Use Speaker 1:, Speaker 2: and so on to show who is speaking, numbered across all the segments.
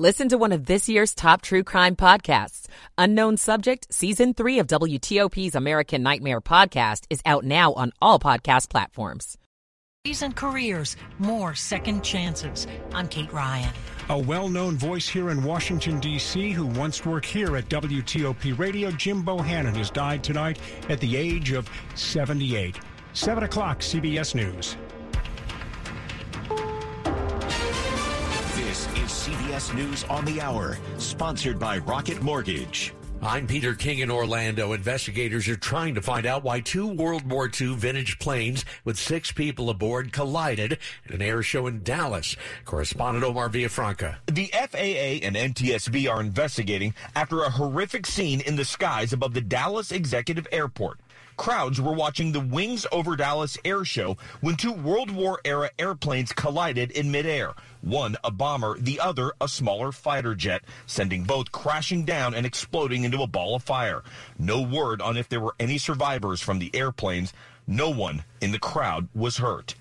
Speaker 1: Listen to one of this year's top true crime podcasts. Unknown Subject, Season 3 of WTOP's American Nightmare podcast is out now on all podcast platforms.
Speaker 2: And careers, more second chances. I'm Kate Ryan.
Speaker 3: A well known voice here in Washington, D.C., who once worked here at WTOP Radio, Jim Bohannon, has died tonight at the age of 78. 7 o'clock, CBS News.
Speaker 4: CBS News on the Hour, sponsored by Rocket Mortgage.
Speaker 5: I'm Peter King in Orlando. Investigators are trying to find out why two World War II vintage planes with six people aboard collided at an air show in Dallas. Correspondent Omar Villafranca.
Speaker 6: The FAA and NTSB are investigating after a horrific scene in the skies above the Dallas Executive Airport. Crowds were watching the Wings over Dallas air show when two World War era airplanes collided in midair. One a bomber, the other a smaller fighter jet, sending both crashing down and exploding into a ball of fire. No word on if there were any survivors from the airplanes. No one in the crowd was hurt.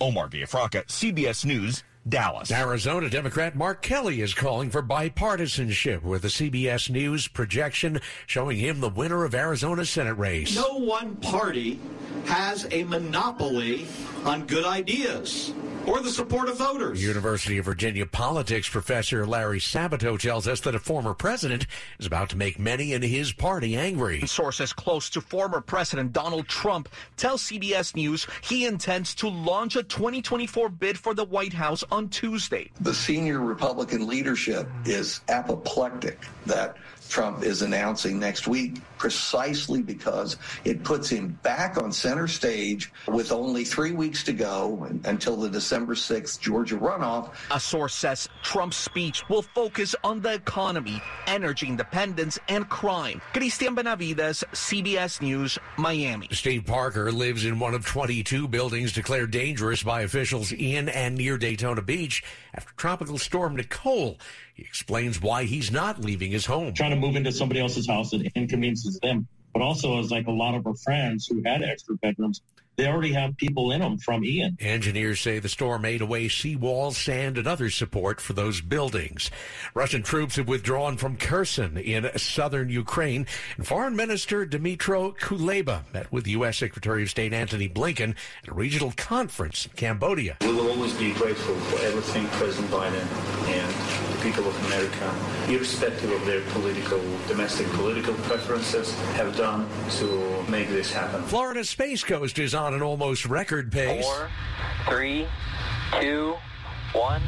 Speaker 6: Omar Villafranca, CBS News, Dallas.
Speaker 5: Arizona Democrat Mark Kelly is calling for bipartisanship with a CBS News projection showing him the winner of Arizona's Senate race.
Speaker 7: No one party has a monopoly on good ideas or the support of voters.
Speaker 5: University of Virginia politics professor Larry Sabato tells us that a former president is about to make many in his party angry.
Speaker 6: Sources close to former President Donald Trump tell CBS News he intends to launch a 2024 bid for the White House on Tuesday.
Speaker 8: The senior Republican leadership is apoplectic that Trump is announcing next week precisely because it puts him back on center stage with only three weeks to go until the December 6th Georgia runoff.
Speaker 6: A source says Trump's speech will focus on the economy, energy independence, and crime. Christian Benavides, CBS News, Miami.
Speaker 5: Steve Parker lives in one of 22 buildings declared dangerous by officials in and near Daytona Beach after Tropical Storm Nicole. He explains why he's not leaving his home.
Speaker 9: Trying to move into somebody else's house, it inconveniences them. But also, as like a lot of our friends who had extra bedrooms, they already have people in them from Ian.
Speaker 5: Engineers say the storm ate away seawalls, sand, and other support for those buildings. Russian troops have withdrawn from Kherson in southern Ukraine, and Foreign Minister Dmytro Kuleba met with U.S. Secretary of State Antony Blinken at a regional conference in Cambodia.
Speaker 10: We will always be grateful for everything President Biden and the people of America, irrespective of their political, domestic political preferences, have done to make this happen.
Speaker 5: Florida Space Coast is on an almost record pace.
Speaker 11: Four, three, two, one.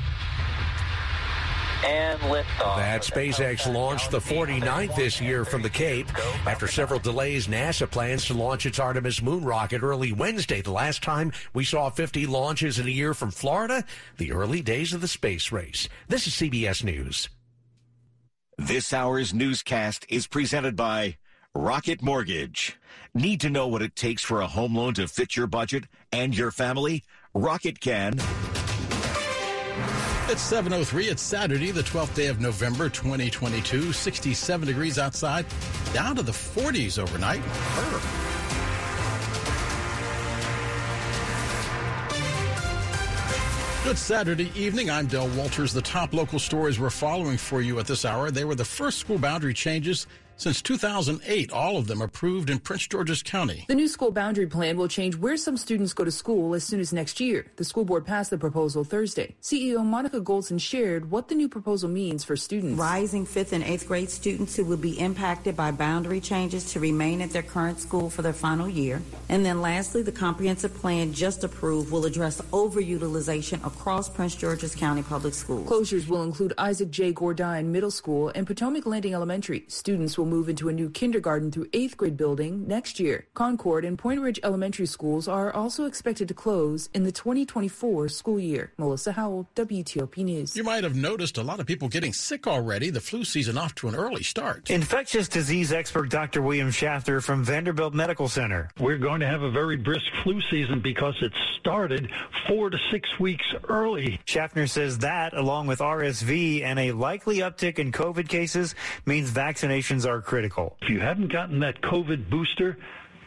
Speaker 11: And liftoff.
Speaker 5: That SpaceX launched the 49th this year from the Cape. After several delays, NASA plans to launch its Artemis moon rocket early Wednesday. The last time we saw 50 launches in a year from Florida, the early days of the space race. This is CBS News.
Speaker 4: This hour's newscast is presented by Rocket Mortgage. Need to know what it takes for a home loan to fit your budget and your family? Rocket can.
Speaker 12: It's 7.03. It's Saturday, the 12th day of November, 2022. 67 degrees outside, down to the 40s overnight. Good Saturday evening. I'm Del Walters. The top local stories we're following for you at this hour. They were the first school boundary changes since 2008, all of them approved in Prince George's County.
Speaker 13: The new school boundary plan will change where some students go to school as soon as next year. The school board passed the proposal Thursday. CEO Monica Goldson shared what the new proposal means for students.
Speaker 14: Rising fifth and eighth grade students who will be impacted by boundary changes to remain at their current school for their final year. And then lastly, the comprehensive plan just approved will address overutilization across Prince George's County Public Schools.
Speaker 13: Closures will include Isaac J. Gourdine Middle School and Potomac Landing Elementary. Students will move into a new kindergarten through eighth grade building next year. Concord and Point Ridge Elementary Schools are also expected to close in the 2024 school year. Melissa Howell, WTOP News.
Speaker 12: You might have noticed a lot of people getting sick already. The flu season off to an early start.
Speaker 15: Infectious disease expert Dr. William Schaffner from Vanderbilt Medical Center.
Speaker 16: We're going to have a very brisk flu season because it started four to six weeks early.
Speaker 15: Schaffner says that, along with RSV and a likely uptick in COVID cases, means vaccinations are critical.
Speaker 16: If you haven't gotten that COVID booster,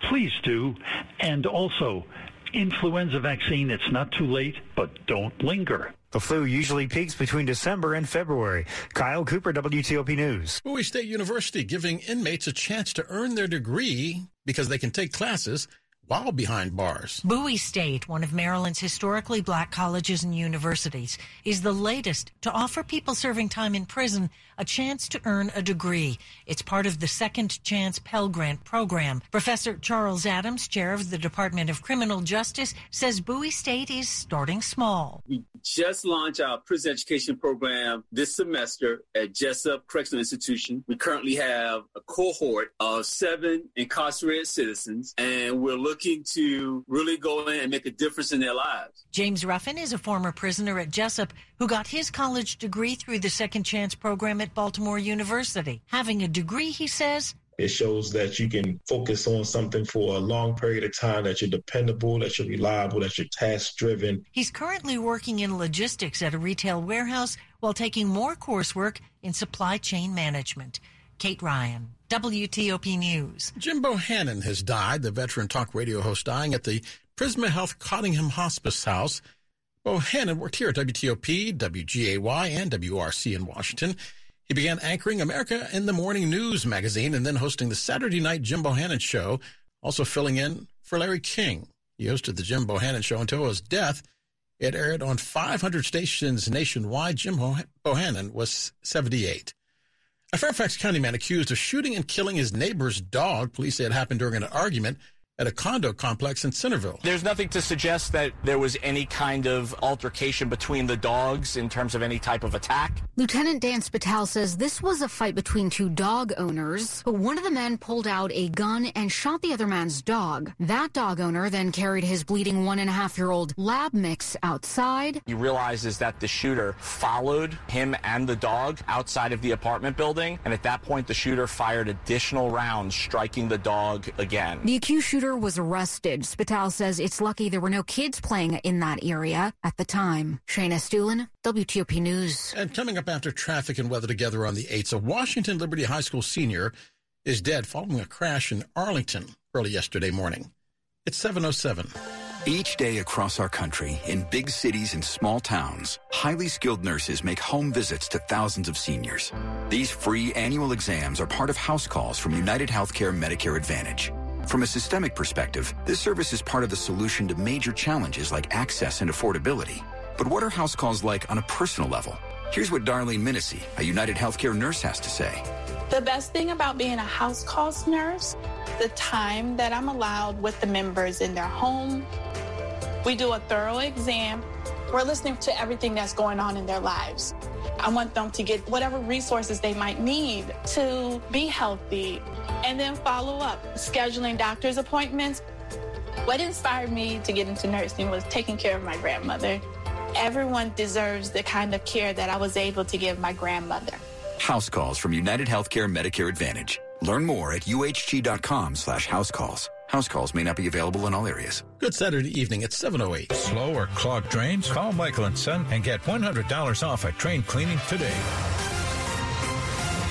Speaker 16: please do. And also, influenza vaccine, it's not too late, but don't linger.
Speaker 15: The flu usually peaks between December and February. Kyle Cooper, WTOP News.
Speaker 12: Bowie State University giving inmates a chance to earn their degree because they can take classes while behind bars.
Speaker 2: Bowie State, one of Maryland's historically black colleges and universities, is the latest to offer people serving time in prison a chance to earn a degree. It's part of the Second Chance Pell Grant program. Professor Charles Adams, chair of the Department of Criminal Justice, says Bowie State is starting small.
Speaker 17: We just launched our prison education program this semester at Jessup Correctional Institution. We currently have a cohort of seven incarcerated citizens, and we're looking to really go in and make a difference in their lives.
Speaker 2: James Ruffin is a former prisoner at Jessup who got his college degree through the Second Chance program at Baltimore University. Having a degree, he says,
Speaker 18: it shows that you can focus on something for a long period of time, that you're dependable, that you're reliable, that you're task driven.
Speaker 2: He's currently working in logistics at a retail warehouse while taking more coursework in supply chain management. Kate Ryan, WTOP News.
Speaker 12: Jim Bohannon has died, the veteran talk radio host dying at the Prisma Health Cottingham Hospice House. Bohannon worked here at WTOP, WGAY, and WRC in Washington. He began anchoring America in the Morning News magazine and then hosting the Saturday night Jim Bohannon show, also filling in for Larry King. He hosted the Jim Bohannon show until his death. It aired on 500 stations nationwide. Jim Bohannon was 78. A Fairfax County man accused of shooting and killing his neighbor's dog. Police say it happened during an argument at a condo complex in Centreville.
Speaker 19: There's nothing to suggest that there was any kind of altercation between the dogs in terms of any type of attack.
Speaker 20: Lieutenant Dan Spital says this was a fight between two dog owners, but one of the men pulled out a gun and shot the other man's dog. That dog owner then carried his bleeding one and a half year old lab mix outside.
Speaker 19: He realizes that the shooter followed him and the dog outside of the apartment building, and at that point, the shooter fired additional rounds, striking the dog again.
Speaker 20: The accused shooter was arrested. Spital says it's lucky there were no kids playing in that area at the time. Shayna Estulin, WTOP News.
Speaker 12: And coming up after traffic and weather together on the 8th, a Washington Liberty High School senior is dead following a crash in Arlington early yesterday morning. It's 707.
Speaker 21: Each day across our country, in big cities and small towns, highly skilled nurses make home visits to thousands of seniors. These free annual exams are part of house calls from United Healthcare Medicare Advantage. From a systemic perspective, this service is part of the solution to major challenges like access and affordability. But what are house calls like on a personal level? Here's what Darlene Minissi, a United Healthcare nurse, has to say.
Speaker 22: The best thing about being a house calls nurse, the time that I'm allowed with the members in their home. We do a thorough exam. We're listening to everything that's going on in their lives. I want them to get whatever resources they might need to be healthy and then follow up, scheduling doctor's appointments. What inspired me to get into nursing was taking care of my grandmother. Everyone deserves the kind of care that I was able to give my grandmother.
Speaker 21: House calls from United Healthcare Medicare Advantage. Learn more at uhc.com slash house calls. House calls may not be available in all areas.
Speaker 12: Good Saturday evening at 708.
Speaker 23: Slow or clogged drains? Call Michael and Son and get $100 off a train cleaning today.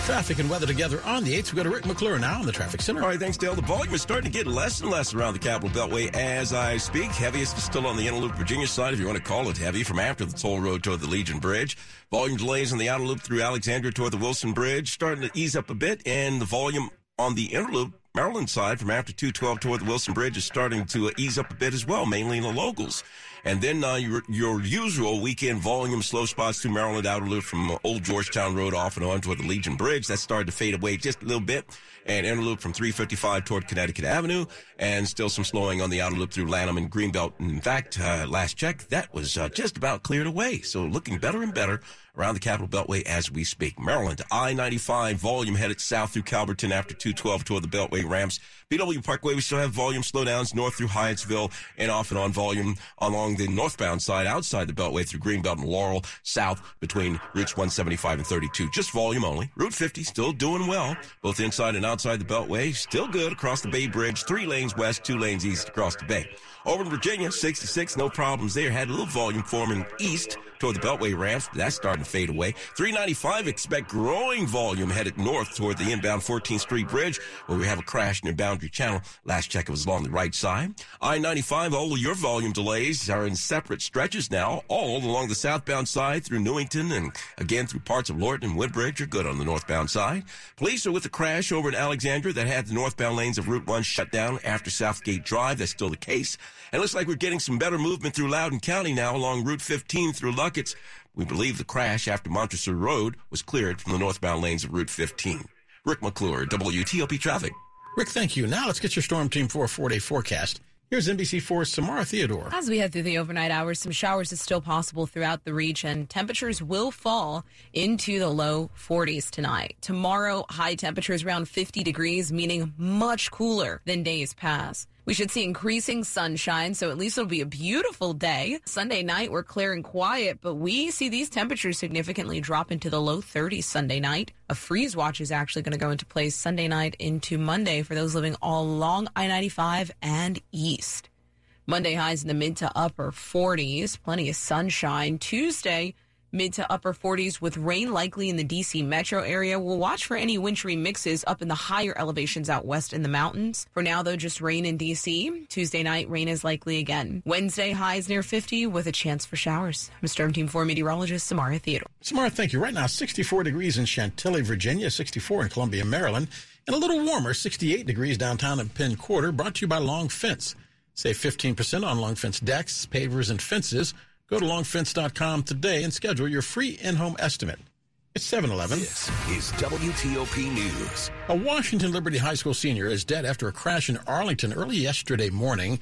Speaker 12: Traffic and weather together on the 8th. We go to Rick McClure now in the traffic center.
Speaker 24: All right, thanks, Dale. The volume is starting to get less and less around the Capital Beltway as I speak. Heaviest is still on the Inner Loop Virginia side, if you want to call it heavy, from after the toll road toward the Legion Bridge. Volume delays on the outer loop through Alexandria toward the Wilson Bridge starting to ease up a bit, and the volume on the Inner Loop Maryland side from after 212 toward the Wilson Bridge is starting to ease up a bit as well, mainly in the locals. And then uh, your, your usual weekend volume slow spots through Maryland outer loop from Old Georgetown Road off and on toward the Legion Bridge. That started to fade away just a little bit. And inner loop from 355 toward Connecticut Avenue. And still some slowing on the outer loop through Lanham and Greenbelt. In fact, uh, last check, that was uh, just about cleared away. So looking better and better around the Capital Beltway as we speak. Maryland, I-95 volume headed south through Calverton after 212 toward the Beltway ramps. BW Parkway, we still have volume slowdowns north through Hyattsville and off and on volume along the northbound side outside the Beltway through Greenbelt and Laurel, south between routes 175 and 32. Just volume only. Route 50 still doing well, both inside and outside the Beltway. Still good across the Bay Bridge, three lanes west, two lanes east across the Bay. Over in Virginia, 66, no problems there. Had a little volume forming east toward the Beltway ramps, that's starting to fade away. 395 expect growing volume headed north toward the inbound 14th Street Bridge, where we have a crash near Boundary Channel. Last check, it was along the right side. I-95, all of your volume delays are in separate stretches now, all along the southbound side through Newington and again through parts of Lorton and Woodbridge are good on the northbound side. Police are with the crash over in Alexandria that had the northbound lanes of Route 1 shut down after Southgate Drive. That's still the case. And it looks like we're getting some better movement through Loudoun County now along Route 15 through Lucketts. We believe the crash after Montresor Road was cleared from the northbound lanes of Route 15. Rick McClure, WTOP Traffic.
Speaker 12: Rick, thank you. Now let's get your Storm Team 4 four day forecast. Here's NBC4's Samara Theodore.
Speaker 25: As we head through the overnight hours, some showers is still possible throughout the region. Temperatures will fall into the low 40s tonight. Tomorrow, high temperatures around 50 degrees, meaning much cooler than days past. We should see increasing sunshine, so at least it'll be a beautiful day. Sunday night, we're clear and quiet, but we see these temperatures significantly drop into the low 30s Sunday night. A freeze watch is actually going to go into place Sunday night into Monday for those living all along I 95 and east. Monday highs in the mid to upper 40s, plenty of sunshine. Tuesday, mid to upper 40s with rain likely in the DC metro area. We'll watch for any wintry mixes up in the higher elevations out west in the mountains. For now, though, just rain in DC. Tuesday night, rain is likely again. Wednesday, highs near 50 with a chance for showers. I'm Storm Team 4 meteorologist Samara Theodore.
Speaker 12: Samara, thank you. Right now, 64 degrees in Chantilly, Virginia, 64 in Columbia, Maryland, and a little warmer, 68 degrees downtown in Penn Quarter, brought to you by Long Fence. Save 15% on Long Fence decks, pavers, and fences. Go to longfence.com today and schedule your free in-home estimate. It's 7-Eleven.
Speaker 26: This is WTOP News.
Speaker 12: A Washington Liberty High School senior is dead after a crash in Arlington early yesterday morning.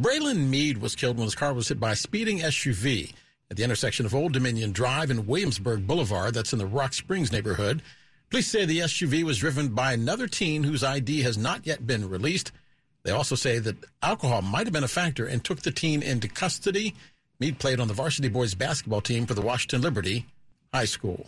Speaker 12: Braylon Mead was killed when his car was hit by a speeding SUV at the intersection of Old Dominion Drive and Williamsburg Boulevard. That's in the Rock Springs neighborhood. Police say the SUV was driven by another teen whose ID has not yet been released. They also say that alcohol might have been a factor and took the teen into custody. Mead played on the varsity boys basketball team for the Washington Liberty High School.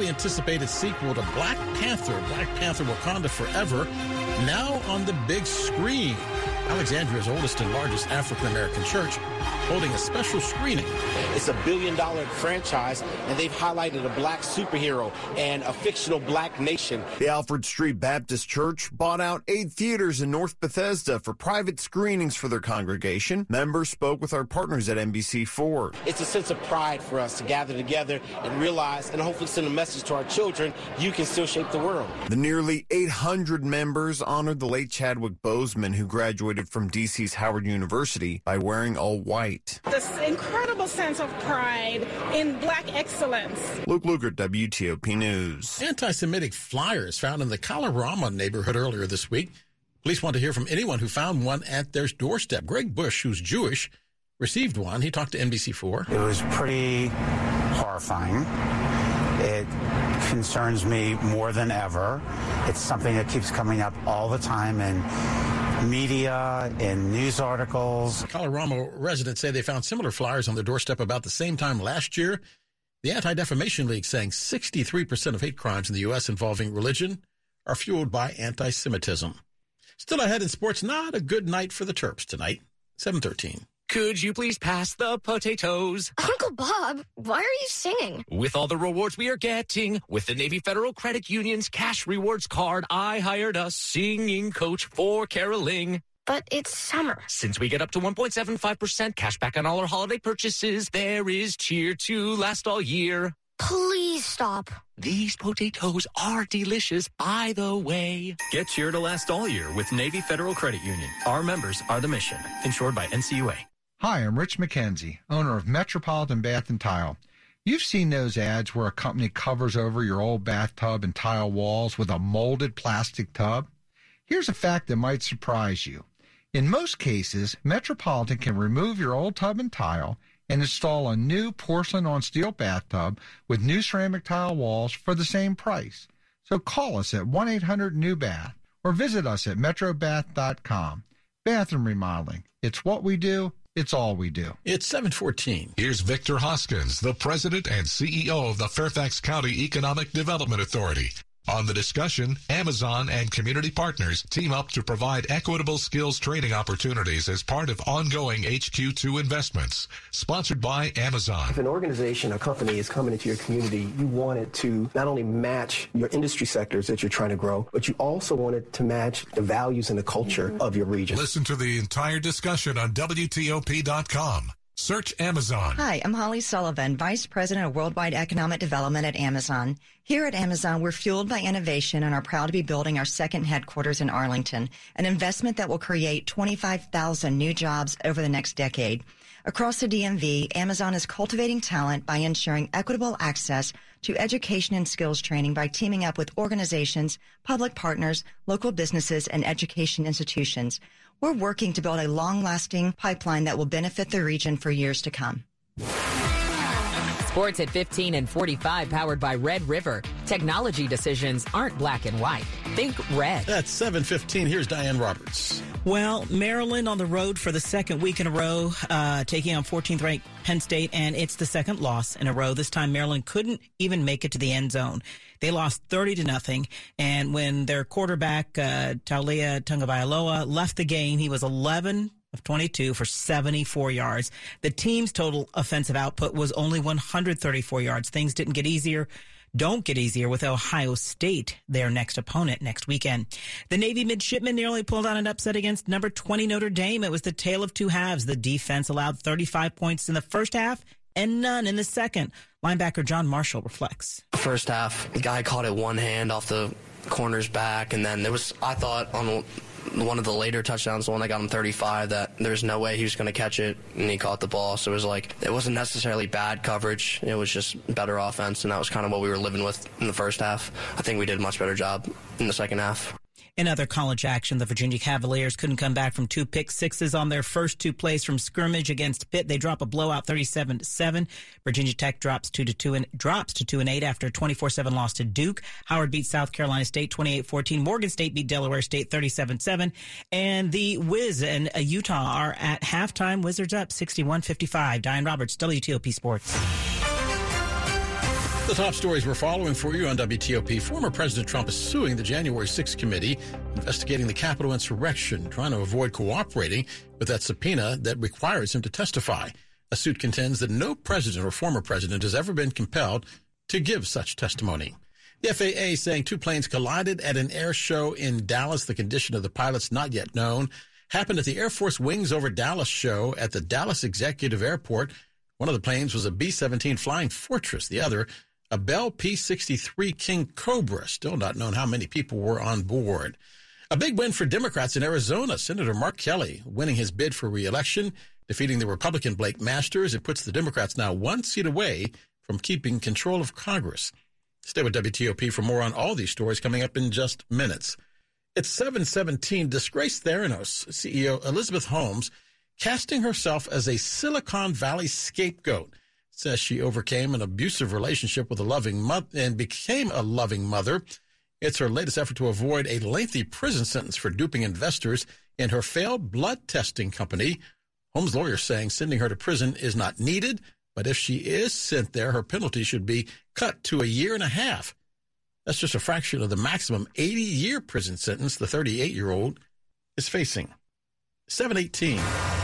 Speaker 12: Highly anticipated sequel to Black Panther, Black Panther Wakanda Forever, now on the big screen. Alexandria's oldest and largest African American church holding a special screening.
Speaker 27: It's a billion dollar franchise, and they've highlighted a black superhero and a fictional black nation.
Speaker 28: The Alfred Street Baptist Church bought out eight theaters in North Bethesda for private screenings for their congregation. Members spoke with our partners at NBC4.
Speaker 27: It's a sense of pride for us to gather together and realize and hopefully send a message to our children you can still shape the world.
Speaker 28: The nearly 800 members honored the late Chadwick Boseman, who graduated from DC's Howard University, by wearing all white.
Speaker 29: This incredible sense of pride in black excellence.
Speaker 28: Luke Lukert, WTOP News.
Speaker 12: Anti Semitic flyers found in the Kalorama neighborhood earlier this week. Police want to hear from anyone who found one at their doorstep. Greg Bush, who's Jewish, received one. He talked to NBC4.
Speaker 30: It was pretty horrifying. It concerns me more than ever. It's something that keeps coming up all the time in media, in news articles.
Speaker 12: Kalorama residents say they found similar flyers on their doorstep about the same time last year. The Anti Defamation League saying 63% of hate crimes in the U.S. involving religion are fueled by anti Semitism. Still ahead in sports, not a good night for the Terps tonight. 713.
Speaker 31: Could you please pass the potatoes?
Speaker 32: Uncle Bob, why are you singing?
Speaker 31: With all the rewards we are getting, with the Navy Federal Credit Union's cash rewards card, I hired a singing coach for caroling.
Speaker 32: But it's summer.
Speaker 31: Since we get up to 1.75% cash back on all our holiday purchases, there is cheer to last all year.
Speaker 32: Please stop.
Speaker 31: These potatoes are delicious, by the way.
Speaker 33: Get cheer to last all year with Navy Federal Credit Union. Our members are the mission. Insured by NCUA.
Speaker 34: Hi, I'm Rich McKenzie, owner of Metropolitan Bath and Tile. You've seen those ads where a company covers over your old bathtub and tile walls with a molded plastic tub. Here's a fact that might surprise you. In most cases, Metropolitan can remove your old tub and tile and install a new porcelain on steel bathtub with new ceramic tile walls for the same price. So call us at 1 800 New Bath or visit us at metrobath.com. Bathroom remodeling. It's what we do. It's all we do.
Speaker 12: It's 714.
Speaker 35: Here's Victor Hoskins, the president and CEO of the Fairfax County Economic Development Authority
Speaker 36: On the discussion, Amazon and community partners team up to provide equitable skills training opportunities as part of ongoing HQ2 investments. Sponsored by Amazon.
Speaker 37: If an organization, a company is coming into your community, you want it to not only match your industry sectors that you're trying to grow, but you also want it to match the values and the culture of your region.
Speaker 36: Listen to the entire discussion on WTOP.com. Search Amazon.
Speaker 38: Hi, I'm Holly Sullivan, Vice President of Worldwide Economic Development at Amazon. Here at Amazon, we're fueled by innovation and are proud to be building our second headquarters in Arlington, an investment that will create 25,000 new jobs over the next decade. Across the DMV, Amazon is cultivating talent by ensuring equitable access to education and skills training by teaming up with organizations, public partners, local businesses, and education institutions. We're working to build a long-lasting pipeline that will benefit the region for years to come.
Speaker 39: Sports at 15 and 45 powered by Red River. Technology decisions aren't black and white. Think red.
Speaker 12: That's 715. Here's Diane Roberts.
Speaker 40: Well, Maryland on the road for the second week in a row, uh, taking on 14th ranked Penn State, and it's the second loss in a row. This time, Maryland couldn't even make it to the end zone. They lost 30 to nothing. And when their quarterback, uh, Taulia Tagovailoa, left the game, he was 11 of 22 for 74 yards. The team's total offensive output was only 134 yards. Things didn't get easier don't get easier with Ohio State, their next opponent next weekend. The Navy midshipmen nearly pulled out an upset against number 20 Notre Dame. It was the tale of two halves. The defense allowed 35 points in the first half and none in the second. Linebacker John Marshall reflects.
Speaker 41: First half, the guy caught it one hand off the corner's back, and then there was, I thought, on one of the later touchdowns, the one that got him 35, that there's no way he was going to catch it, and he caught the ball. So it was like, it wasn't necessarily bad coverage. It was just better offense, and that was kind of what we were living with in the first half. I think we did a much better job in the second half.
Speaker 40: In other college action, the Virginia Cavaliers couldn't come back from two pick sixes on their first two plays from scrimmage against Pitt. They drop a blowout 37 to 7. Virginia Tech drops 2 to 2 and drops to 2 and 8 after a 24-7 loss to Duke. Howard beat South Carolina State 28-14. Morgan State beat Delaware State 37-7. And the Wiz and uh, Utah are at halftime. Wizards up 61-55. Diane Roberts, WTOP Sports.
Speaker 12: The top stories we're following for you on WTOP. Former President Trump is suing the January 6th committee investigating the Capitol insurrection, trying to avoid cooperating with that subpoena that requires him to testify. A suit contends that no president or former president has ever been compelled to give such testimony. The FAA saying two planes collided at an air show in Dallas. The condition of the pilots not yet known. Happened at the Air Force Wings over Dallas show at the Dallas Executive Airport. One of the planes was a B-17 Flying Fortress. The other a Bell P-63 King Cobra. Still not known how many people were on board. A big win for Democrats in Arizona. Senator Mark Kelly winning his bid for reelection, defeating the Republican Blake Masters. It puts the Democrats now one seat away from keeping control of Congress. Stay with WTOP for more on all these stories coming up in just minutes. It's 717. Disgraced Theranos CEO Elizabeth Holmes casting herself as a Silicon Valley scapegoat says she overcame an abusive relationship with a loving mother and became a loving mother. It's her latest effort to avoid a lengthy prison sentence for duping investors in her failed blood testing company. Holmes' lawyer saying sending her to prison is not needed, but if she is sent there, her penalty should be cut to a year and a half. That's just a fraction of the maximum 80 year prison sentence the 38 year old is facing. 718.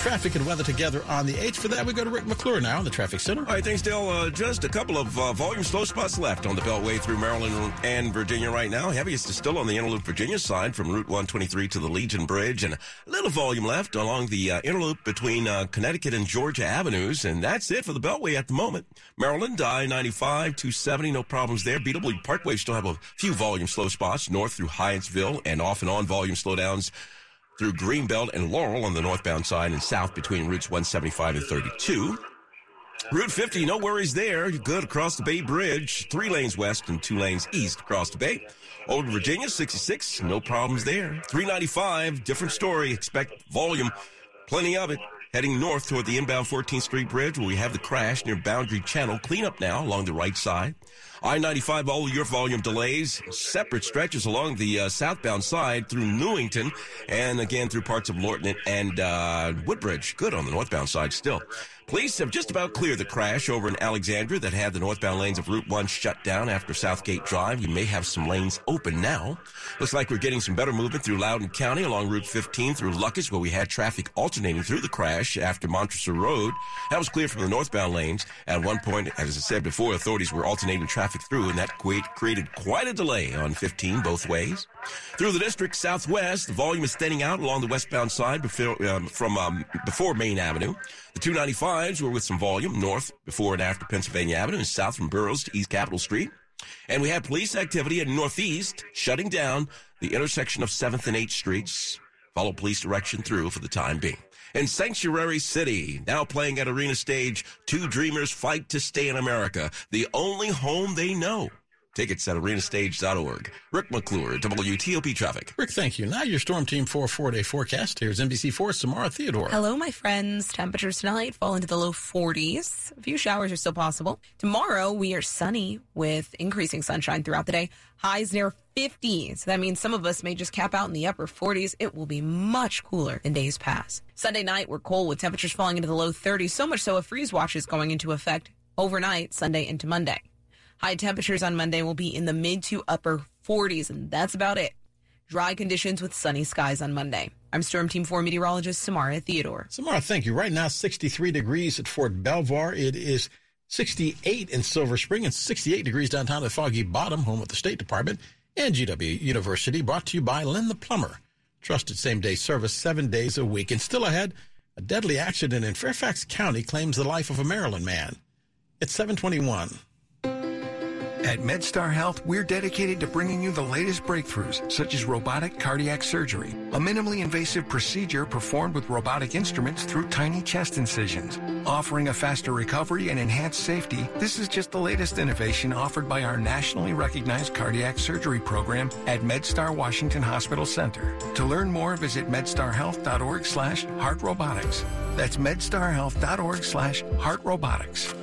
Speaker 12: Traffic and weather together on the 8th. For that, we go to Rick McClure now in the traffic center.
Speaker 24: All right, thanks, Dale. Uh, just a couple of uh, volume slow spots left on the Beltway through Maryland and Virginia right now. Heaviest is still on the Inner Loop Virginia side from Route 123 to the Legion Bridge, and a little volume left along the uh, Inner Loop between uh, Connecticut and Georgia Avenues. And that's it for the Beltway at the moment. Maryland, I 95, 270, no problems there. BW Parkway still have a few volume slow spots north through Hyattsville and off and on volume slowdowns through Greenbelt and Laurel on the northbound side and south between routes 175 and 32. Route 50, no worries there. You're good across the Bay Bridge, three lanes west and two lanes east across the Bay. Old Virginia, 66, no problems there. 395, different story. Expect volume, plenty of it. Heading north toward the inbound 14th Street Bridge where we have the crash near Boundary Channel. Cleanup now along the right side. I-95, all your volume delays, separate stretches along the uh, southbound side through Newington and again through parts of Lorton and uh, Woodbridge. Good on the northbound side still. Police have just about cleared the crash over in Alexandria that had the northbound lanes of Route 1 shut down after Southgate Drive. We may have some lanes open now. Looks like we're getting some better movement through Loudoun County along Route 15 through Lucketts, where we had traffic alternating through the crash after Montresor Road. That was clear from the northbound lanes. At one point, as I said before, authorities were alternating traffic through, and that created quite a delay on 15 both ways. Through the district southwest, the volume is thinning out along the westbound side before, um, from um, before Main Avenue. The 295s were with some volume north before and after Pennsylvania Avenue and south from Burroughs to East Capitol Street. And we have police activity in Northeast shutting down the intersection of 7th and 8th Streets. Follow police direction through for the time being. In Sanctuary City, now playing at Arena Stage, two dreamers fight to stay in America, the only home they know. Tickets at arenastage.org. Rick McClure, WTOP Traffic.
Speaker 12: Rick, thank you. Now your Storm Team 4 four-day forecast. Here's NBC4's Samara Theodore.
Speaker 25: Hello, my friends. Temperatures tonight fall into the low 40s. A few showers are still possible. Tomorrow, we are sunny with increasing sunshine throughout the day. Highs near 50. So that means some of us may just cap out in the upper 40s. It will be much cooler than days past. Sunday night, we're cold with temperatures falling into the low 30s, so much so a freeze watch is going into effect overnight, Sunday into Monday. High temperatures on Monday will be in the mid to upper 40s, and that's about it. Dry conditions with sunny skies on Monday. I'm Storm Team 4 meteorologist Samara Theodore.
Speaker 12: Samara, thank you. Right now, 63 degrees at Fort Belvoir. It is 68 in Silver Spring and 68 degrees downtown at Foggy Bottom, home of the State Department and GW University, brought to you by Len the Plumber. Trusted same day service seven days a week. And still ahead, a deadly accident in Fairfax County claims the life of a Maryland man. It's 721.
Speaker 42: At MedStar Health, we're dedicated to bringing you the latest breakthroughs, such as robotic cardiac surgery, a minimally invasive procedure performed with robotic instruments through tiny chest incisions. Offering a faster recovery and enhanced safety, this is just the latest innovation offered by our nationally recognized cardiac surgery program at MedStar Washington Hospital Center. To learn more, visit medstarhealth.org slash heartrobotics. That's medstarhealth.org slash heartrobotics.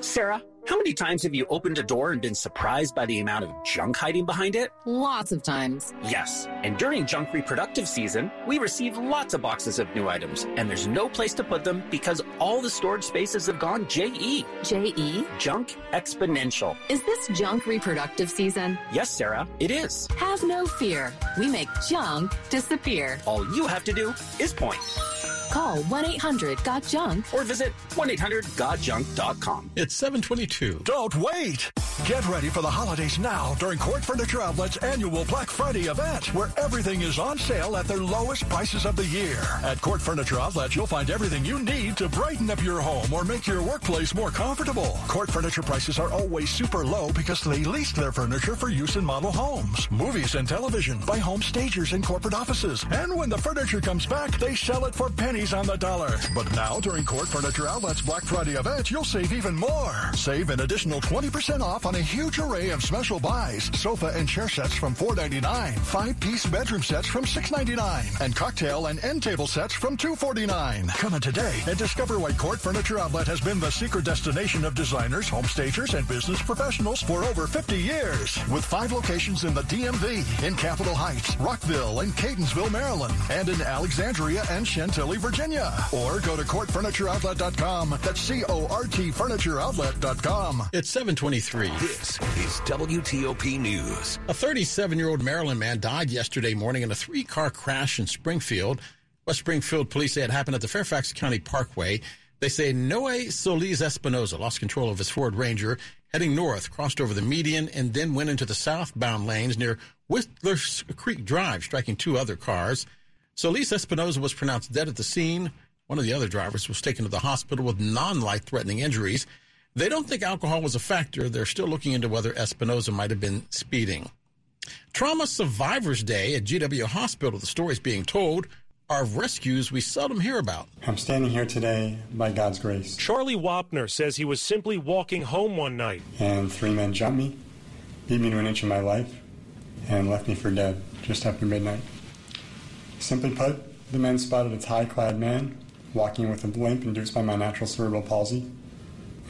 Speaker 43: Sarah, how many times have you opened a door and been surprised by the amount of junk hiding behind it?
Speaker 44: Lots of times.
Speaker 43: Yes. And during junk reproductive season, we receive lots of boxes of new items, and there's no place to put them because all the storage spaces have gone JE.
Speaker 44: JE?
Speaker 43: Junk exponential.
Speaker 44: Is this junk reproductive season?
Speaker 43: Yes, Sarah, it is.
Speaker 44: Have no fear. We make junk disappear.
Speaker 43: All you have to do is point.
Speaker 44: Call 1 800 Got Junk
Speaker 43: or visit 1 800 GotJunk.com.
Speaker 12: It's 722.
Speaker 45: Don't wait! Get ready for the holidays now during CORT Furniture Outlet's annual Black Friday event, where everything is on sale at their lowest prices of the year. At CORT Furniture Outlet, you'll find everything you need to brighten up your home or make your workplace more comfortable. CORT Furniture prices are always super low because they lease their furniture for use in model homes, movies, and television by home stagers and corporate offices. And when the furniture comes back, they sell it for pennies on the dollar. But now, during CORT Furniture Outlet's Black Friday event, you'll save even more. Save an additional 20% off on a huge array of special buys. Sofa and chair sets from $4.99. Five-piece bedroom sets from $6.99. And cocktail and end table sets from $2.49. Come in today and discover why CORT Furniture Outlet has been the secret destination of designers, home stagers, and business professionals for over 50 years. With five locations in the DMV, in Capitol Heights, Rockville, and Catonsville, Maryland, and in Alexandria and Chantilly, Virginia. Or go to courtfurnitureoutlet.com. That's C-O-R-T furnitureoutlet.com.
Speaker 12: It's 723.
Speaker 26: This is WTOP News.
Speaker 12: A 37-year-old Maryland man died yesterday morning in a three-car crash in Springfield. West Springfield police say it happened at the Fairfax County Parkway. They say Noe Solis Espinoza lost control of his Ford Ranger heading north, crossed over the median, and then went into the southbound lanes near Whistler Creek Drive, striking two other cars. Solis Espinoza was pronounced dead at the scene. One of the other drivers was taken to the hospital with non-life threatening injuries. They don't think alcohol was a factor. They're still looking into whether Espinoza might have been speeding. Trauma Survivors Day at GW Hospital. The stories being told are rescues we seldom hear about.
Speaker 46: I'm standing here today by God's grace.
Speaker 47: Charlie Wapner says he was simply walking home one night.
Speaker 46: And three men jumped me, beat me to an inch of my life, and left me for dead just after midnight. Simply put, the men spotted a tie clad man walking with a limp induced by my natural cerebral palsy.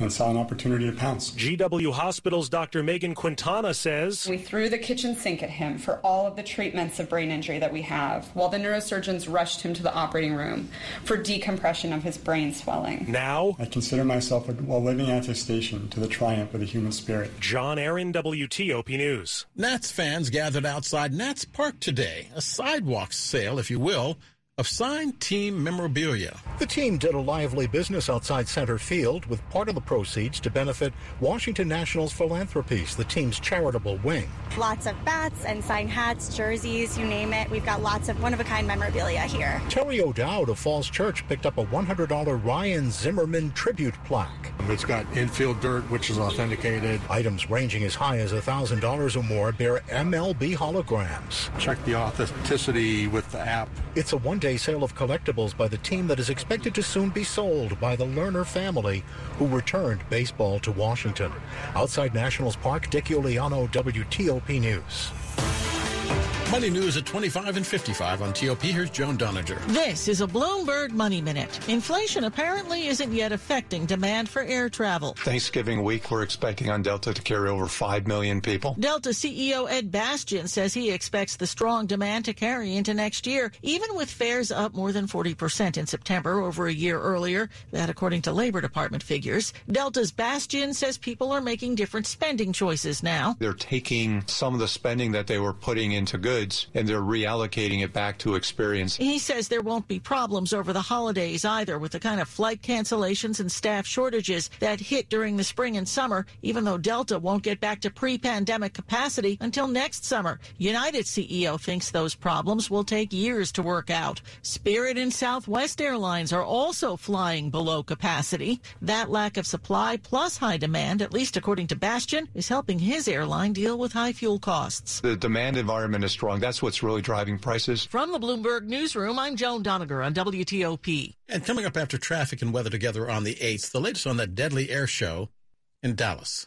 Speaker 46: And saw an opportunity to pounce.
Speaker 47: GW Hospital's Dr. Megan Quintana says
Speaker 48: We threw the kitchen sink at him for all of the treatments of brain injury that we have, while the neurosurgeons rushed him to the operating room for decompression of his brain swelling.
Speaker 47: Now,
Speaker 46: I consider myself a, a living attestation to the triumph of the human spirit.
Speaker 47: John Aaron, WTOP News.
Speaker 12: Nats fans gathered outside Nats Park today, a sidewalk sale, if you will, of signed team memorabilia.
Speaker 49: The team did a lively business outside center field with part of the proceeds to benefit Washington Nationals Philanthropies, the team's charitable wing.
Speaker 50: Lots of bats and signed hats, jerseys, you name it. We've got lots of one of a kind memorabilia here.
Speaker 49: Terry O'Dowd of Falls Church picked up a $100 Ryan Zimmerman tribute plaque.
Speaker 51: It's got infield dirt, which is authenticated.
Speaker 49: Items ranging as high as $1,000 or more bear MLB holograms.
Speaker 51: Check the authenticity with the app.
Speaker 49: It's a one day sale of collectibles by the team that is expected to soon be sold by the Lerner family, who returned baseball to Washington. Outside Nationals Park, Dick Uliano, WTOP News.
Speaker 12: Money news at 25 and 55 on TOP. Here's Joan Doniger.
Speaker 52: This is a Bloomberg Money Minute. Inflation apparently isn't yet affecting demand for air travel.
Speaker 53: Thanksgiving week, we're expecting on Delta to carry over 5 million people.
Speaker 52: Delta CEO Ed Bastian says he expects the strong demand to carry into next year, even with fares up more than 40% in September over a year earlier. That according to Labor Department figures. Delta's Bastian says people are making different spending choices now.
Speaker 53: They're taking some of the spending that they were putting into goods and they're reallocating it back to experience.
Speaker 52: He says there won't be problems over the holidays either with the kind of flight cancellations and staff shortages that hit during the spring and summer, even though Delta won't get back to pre-pandemic capacity until next summer. United CEO thinks those problems will take years to work out. Spirit and Southwest Airlines are also flying below capacity. That lack of supply plus high demand, at least according to Bastian, is helping his airline deal with high fuel costs.
Speaker 53: The demand environment is strong. That's what's really driving prices.
Speaker 52: From the Bloomberg Newsroom, I'm Joan Doniger on WTOP.
Speaker 12: And coming up after traffic and weather together on the 8th, the latest on that deadly air show in Dallas.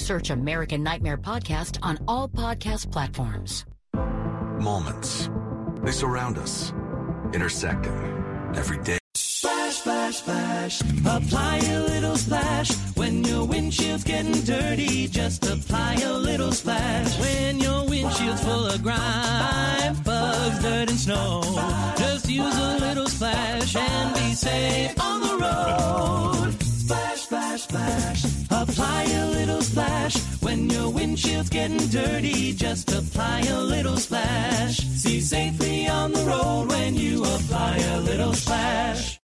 Speaker 54: Search American Nightmare Podcast on all podcast platforms.
Speaker 26: Moments. They surround us, intersecting every day.
Speaker 55: Splash, splash, splash. Apply a little splash. When your windshield's getting dirty, just apply a little splash. When your windshield's full of grime, bugs, dirt, and snow, just use a little splash and be safe on the road. Splash, splash. Apply a little splash. When your windshield's getting dirty, just apply a little splash. See safely on the road when you apply a little splash.